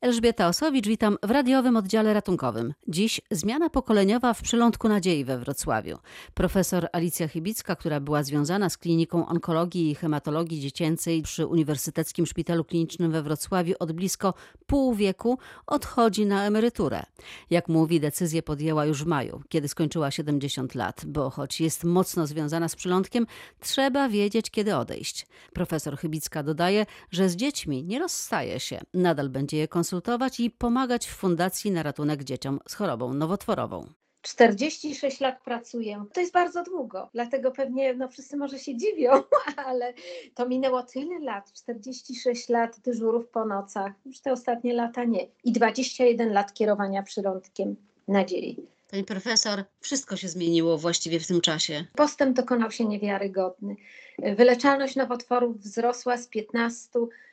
Elżbieta Osowicz, witam w radiowym oddziale ratunkowym. Dziś zmiana pokoleniowa w przylądku nadziei we Wrocławiu. Profesor Alicja Chybicka, która była związana z kliniką onkologii i hematologii dziecięcej przy Uniwersyteckim Szpitalu Klinicznym we Wrocławiu od blisko pół wieku, odchodzi na emeryturę. Jak mówi, decyzję podjęła już w maju, kiedy skończyła 70 lat, bo choć jest mocno związana z przylądkiem, trzeba wiedzieć, kiedy odejść. Profesor Chybicka dodaje, że z dziećmi nie rozstaje się, nadal będzie je konsultować konsultować i pomagać w Fundacji na ratunek dzieciom z chorobą nowotworową. 46 lat pracuję. To jest bardzo długo, dlatego pewnie no, wszyscy może się dziwią, ale to minęło tyle lat, 46 lat dyżurów po nocach, już te ostatnie lata nie. I 21 lat kierowania przyrządkiem nadziei. Pani profesor, wszystko się zmieniło właściwie w tym czasie. Postęp dokonał się niewiarygodny. Wyleczalność nowotworów wzrosła z 15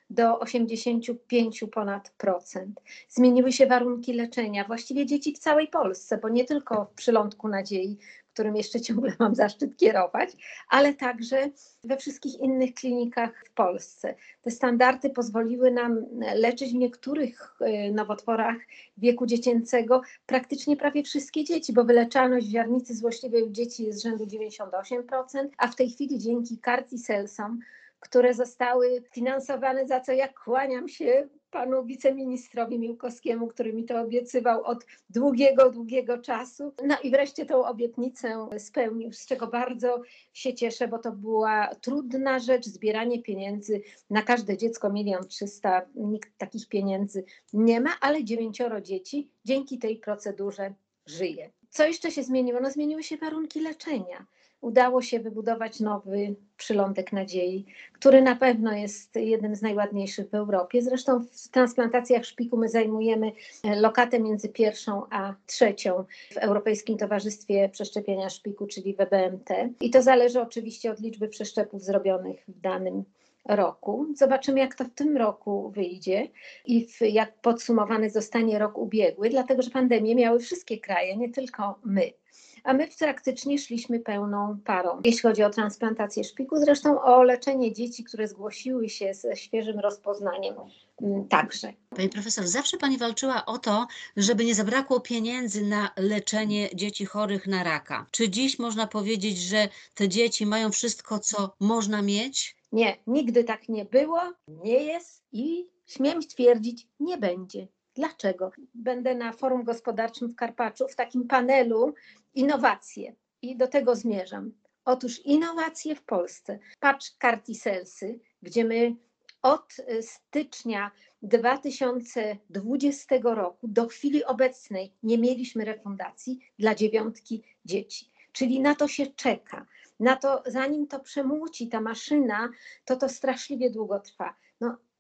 do 85 ponad procent. Zmieniły się warunki leczenia, właściwie dzieci w całej Polsce, bo nie tylko w przylądku nadziei, którym jeszcze ciągle mam zaszczyt kierować, ale także we wszystkich innych klinikach w Polsce. Te standardy pozwoliły nam leczyć w niektórych e, nowotworach wieku dziecięcego praktycznie prawie wszystkie dzieci, bo wyleczalność wiarnicy złośliwej u dzieci jest rzędu 98%, a w tej chwili dzięki Carti Selsom które zostały finansowane, za co ja kłaniam się panu wiceministrowi Miłkowskiemu, który mi to obiecywał od długiego, długiego czasu. No i wreszcie tą obietnicę spełnił, z czego bardzo się cieszę, bo to była trudna rzecz, zbieranie pieniędzy na każde dziecko milion trzysta, nikt takich pieniędzy nie ma, ale dziewięcioro dzieci dzięki tej procedurze żyje. Co jeszcze się zmieniło? No zmieniły się warunki leczenia udało się wybudować nowy przylądek nadziei, który na pewno jest jednym z najładniejszych w Europie. Zresztą w transplantacjach szpiku my zajmujemy lokatę między pierwszą a trzecią w Europejskim Towarzystwie Przeszczepienia Szpiku, czyli WBMT. I to zależy oczywiście od liczby przeszczepów zrobionych w danym roku. Zobaczymy, jak to w tym roku wyjdzie i w, jak podsumowany zostanie rok ubiegły, dlatego że pandemię miały wszystkie kraje, nie tylko my a my praktycznie szliśmy pełną parą, jeśli chodzi o transplantację szpiku, zresztą o leczenie dzieci, które zgłosiły się ze świeżym rozpoznaniem mm, także. Pani profesor, zawsze Pani walczyła o to, żeby nie zabrakło pieniędzy na leczenie dzieci chorych na raka. Czy dziś można powiedzieć, że te dzieci mają wszystko, co można mieć? Nie, nigdy tak nie było, nie jest i śmiem stwierdzić, nie będzie. Dlaczego? Będę na forum gospodarczym w Karpaczu w takim panelu innowacje i do tego zmierzam. Otóż innowacje w Polsce. Patrz Cartiselsy, gdzie my od stycznia 2020 roku do chwili obecnej nie mieliśmy refundacji dla dziewiątki dzieci. Czyli na to się czeka. Na to, zanim to przemłóci ta maszyna, to to straszliwie długo trwa.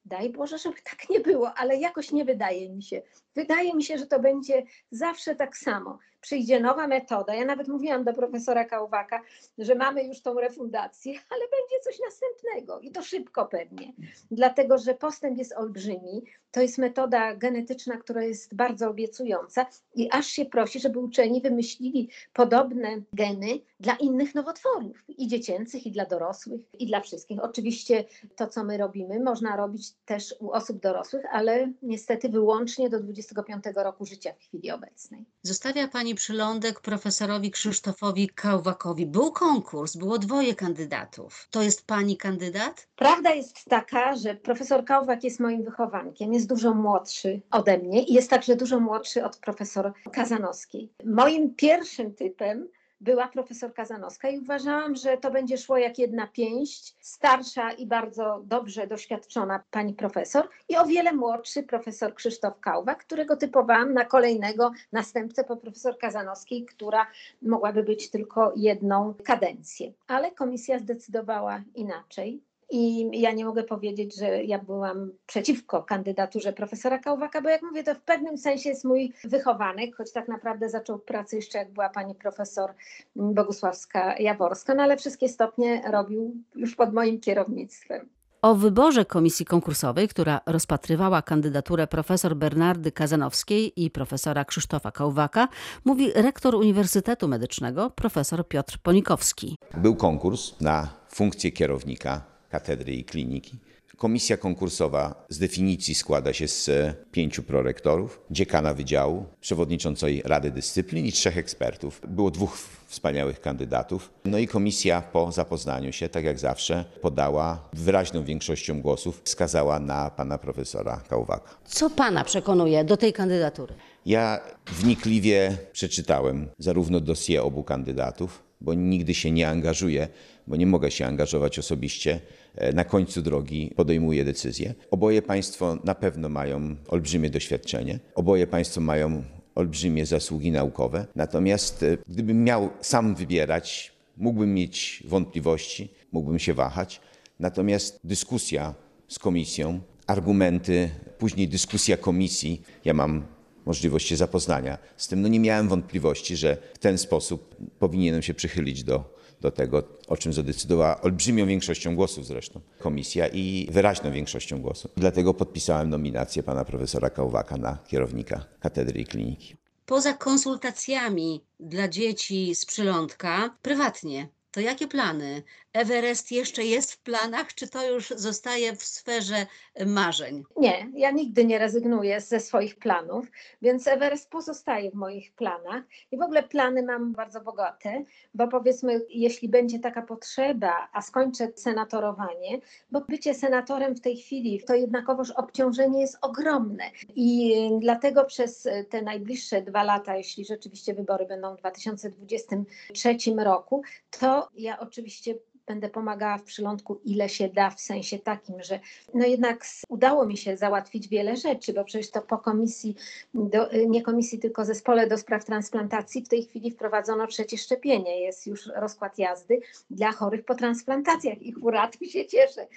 Daj Boże, żeby tak nie było, ale jakoś nie wydaje mi się. Wydaje mi się, że to będzie zawsze tak samo. Przyjdzie nowa metoda. Ja nawet mówiłam do profesora Kałwaka, że mamy już tą refundację, ale będzie coś następnego i to szybko pewnie, dlatego że postęp jest olbrzymi. To jest metoda genetyczna, która jest bardzo obiecująca i aż się prosi, żeby uczeni wymyślili podobne geny dla innych nowotworów i dziecięcych, i dla dorosłych, i dla wszystkich. Oczywiście to, co my robimy, można robić też u osób dorosłych, ale niestety wyłącznie do 25 roku życia w chwili obecnej. Zostawia Pani przylądek profesorowi Krzysztofowi Kałwakowi. Był konkurs, było dwoje kandydatów. To jest Pani kandydat? Prawda jest taka, że profesor Kałwak jest moim wychowankiem, jest dużo młodszy ode mnie i jest także dużo młodszy od profesor Kazanowskiej. Moim pierwszym typem była profesor Kazanowska i uważałam, że to będzie szło jak jedna pięść, starsza i bardzo dobrze doświadczona pani profesor i o wiele młodszy profesor Krzysztof Kałwa, którego typowałam na kolejnego następcę po profesor Kazanowskiej, która mogłaby być tylko jedną kadencję. Ale komisja zdecydowała inaczej. I ja nie mogę powiedzieć, że ja byłam przeciwko kandydaturze profesora Kałwaka, bo jak mówię, to w pewnym sensie jest mój wychowanek, choć tak naprawdę zaczął pracę jeszcze jak była pani profesor Bogusławska-Jaworska, no ale wszystkie stopnie robił już pod moim kierownictwem. O wyborze komisji konkursowej, która rozpatrywała kandydaturę profesor Bernardy Kazanowskiej i profesora Krzysztofa Kałwaka, mówi rektor Uniwersytetu Medycznego profesor Piotr Ponikowski. Był konkurs na funkcję kierownika katedry i kliniki. Komisja konkursowa z definicji składa się z pięciu prorektorów, dziekana wydziału, przewodniczącej Rady Dyscyplin i trzech ekspertów. Było dwóch wspaniałych kandydatów. No i komisja po zapoznaniu się, tak jak zawsze, podała wyraźną większością głosów, wskazała na pana profesora Kałwaka. Co pana przekonuje do tej kandydatury? Ja wnikliwie przeczytałem zarówno dossier obu kandydatów, bo nigdy się nie angażuję, bo nie mogę się angażować osobiście. E, Na końcu drogi podejmuję decyzję. Oboje państwo na pewno mają olbrzymie doświadczenie. Oboje państwo mają olbrzymie zasługi naukowe. Natomiast e, gdybym miał sam wybierać, mógłbym mieć wątpliwości, mógłbym się wahać. Natomiast dyskusja z komisją, argumenty, później dyskusja komisji, ja mam możliwość się zapoznania z tym. No nie miałem wątpliwości, że w ten sposób powinienem się przychylić do, do tego, o czym zadecydowała olbrzymią większością głosów zresztą komisja i wyraźną większością głosów. Dlatego podpisałem nominację pana profesora Kałwaka na kierownika katedry i kliniki. Poza konsultacjami dla dzieci z przylądka, prywatnie, to jakie plany? Everest jeszcze jest w planach, czy to już zostaje w sferze marzeń? Nie, ja nigdy nie rezygnuję ze swoich planów, więc Everest pozostaje w moich planach i w ogóle plany mam bardzo bogate, bo powiedzmy, jeśli będzie taka potrzeba, a skończę senatorowanie, bo bycie senatorem w tej chwili to jednakowoż obciążenie jest ogromne i dlatego przez te najbliższe dwa lata, jeśli rzeczywiście wybory będą w 2023 roku, to ja oczywiście będę pomagała w przylądku, ile się da, w sensie takim, że no jednak udało mi się załatwić wiele rzeczy, bo przecież to po komisji, do, nie komisji, tylko zespole do spraw transplantacji w tej chwili wprowadzono trzecie szczepienie. Jest już rozkład jazdy dla chorych po transplantacjach i hurra, tu się cieszę.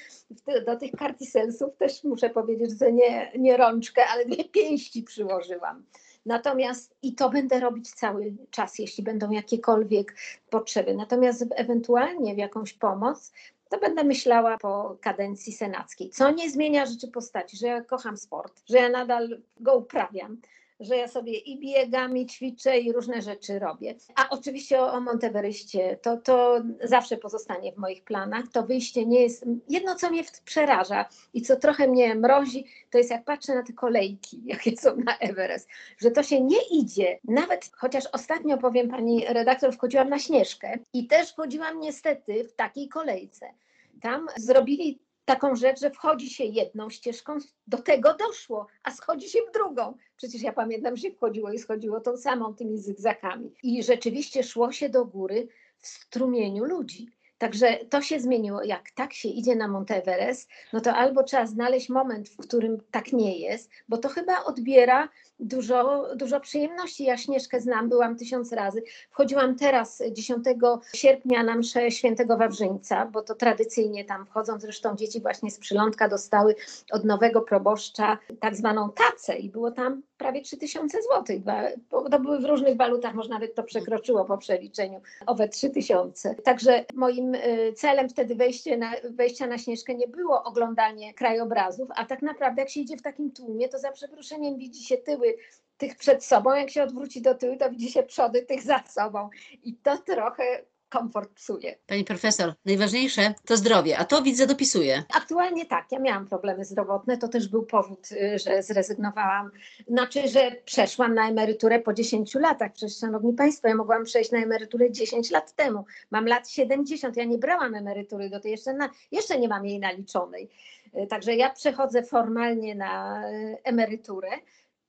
Do tych kartiselsów też muszę powiedzieć, że nie, nie rączkę, ale dwie pięści przyłożyłam. Natomiast i to będę robić cały czas, jeśli będą jakiekolwiek potrzeby. Natomiast ewentualnie w jakąś pomoc, to będę myślała po kadencji senackiej. Co nie zmienia rzeczy postaci, że ja kocham sport, że ja nadal go uprawiam, że ja sobie i biegam, i ćwiczę, i różne rzeczy robię. A oczywiście o, Monteveryście, to, to zawsze pozostanie w moich planach. To wyjście nie jest... Jedno, co mnie przeraża i co trochę mnie mrozi, to jest jak patrzę na te kolejki, jakie są na Everest, że to się nie idzie. Nawet, chociaż ostatnio, powiem pani redaktor, wchodziłam na Śnieżkę i też wchodziłam niestety w takiej kolejce. Tam zrobili taką rzecz, że wchodzi się jedną ścieżką, do tego doszło, a schodzi się w drugą. Przecież ja pamiętam, że wchodziło i schodziło tą samą tymi zygzakami. I rzeczywiście szło się do góry w strumieniu ludzi. Także to się zmieniło. Jak tak się idzie na Monteverest, no to albo trzeba znaleźć moment, w którym tak nie jest, bo to chyba odbiera dużo, dużo przyjemności. Ja Śnieżkę znam, byłam tysiąc razy. Wchodziłam teraz 10 sierpnia na mszę świętego Wawrzyńca, bo to tradycyjnie tam wchodzą. Zresztą dzieci właśnie z przylądka dostały od nowego proboszcza tak zwaną tacę i było tam prawie 3000 złotych. To były w różnych walutach, może nawet to przekroczyło po przeliczeniu owe 3000. Także moim celem wtedy wejście na, wejścia na Śnieżkę nie było oglądanie krajobrazów, a tak naprawdę jak się idzie w takim tłumie, to za przeproszeniem widzi się tyły tych przed sobą, jak się odwróci do tyłu, to widzi się przody tych za sobą. I to trochę komfort psuje. Pani profesor, najważniejsze to zdrowie, a to widzę dopisuje. Aktualnie tak, ja miałam problemy zdrowotne, to też był powód, że zrezygnowałam, znaczy, że przeszłam na emeryturę po 10 latach. Przecież, szanowni państwo, ja mogłam przejść na emeryturę 10 lat temu. Mam lat 70, ja nie brałam emerytury do tej, jeszcze, na, jeszcze nie mam jej naliczonej. Także ja przechodzę formalnie na emeryturę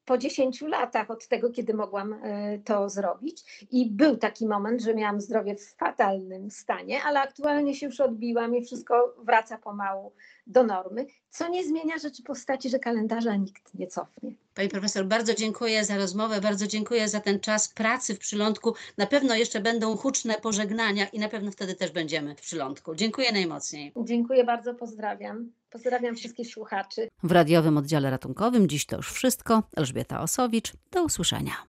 po 10 latach od tego, kiedy mogłam to zrobić. I był taki moment, że miałam zdrowie w fatalnym stanie, ale aktualnie się już odbiłam i wszystko wraca pomału do normy, co nie zmienia rzeczy postaci, że kalendarza nikt nie cofnie. Pani profesor, bardzo dziękuję za rozmowę, bardzo dziękuję za ten czas pracy w przylądku. Na pewno jeszcze będą huczne pożegnania i na pewno wtedy też będziemy w przylądku. Dziękuję najmocniej. Dziękuję bardzo, pozdrawiam. Pozdrawiam wszystkich słuchaczy. W radiowym oddziale ratunkowym dziś to już wszystko. Elżbieta Osowicz, do usłyszenia.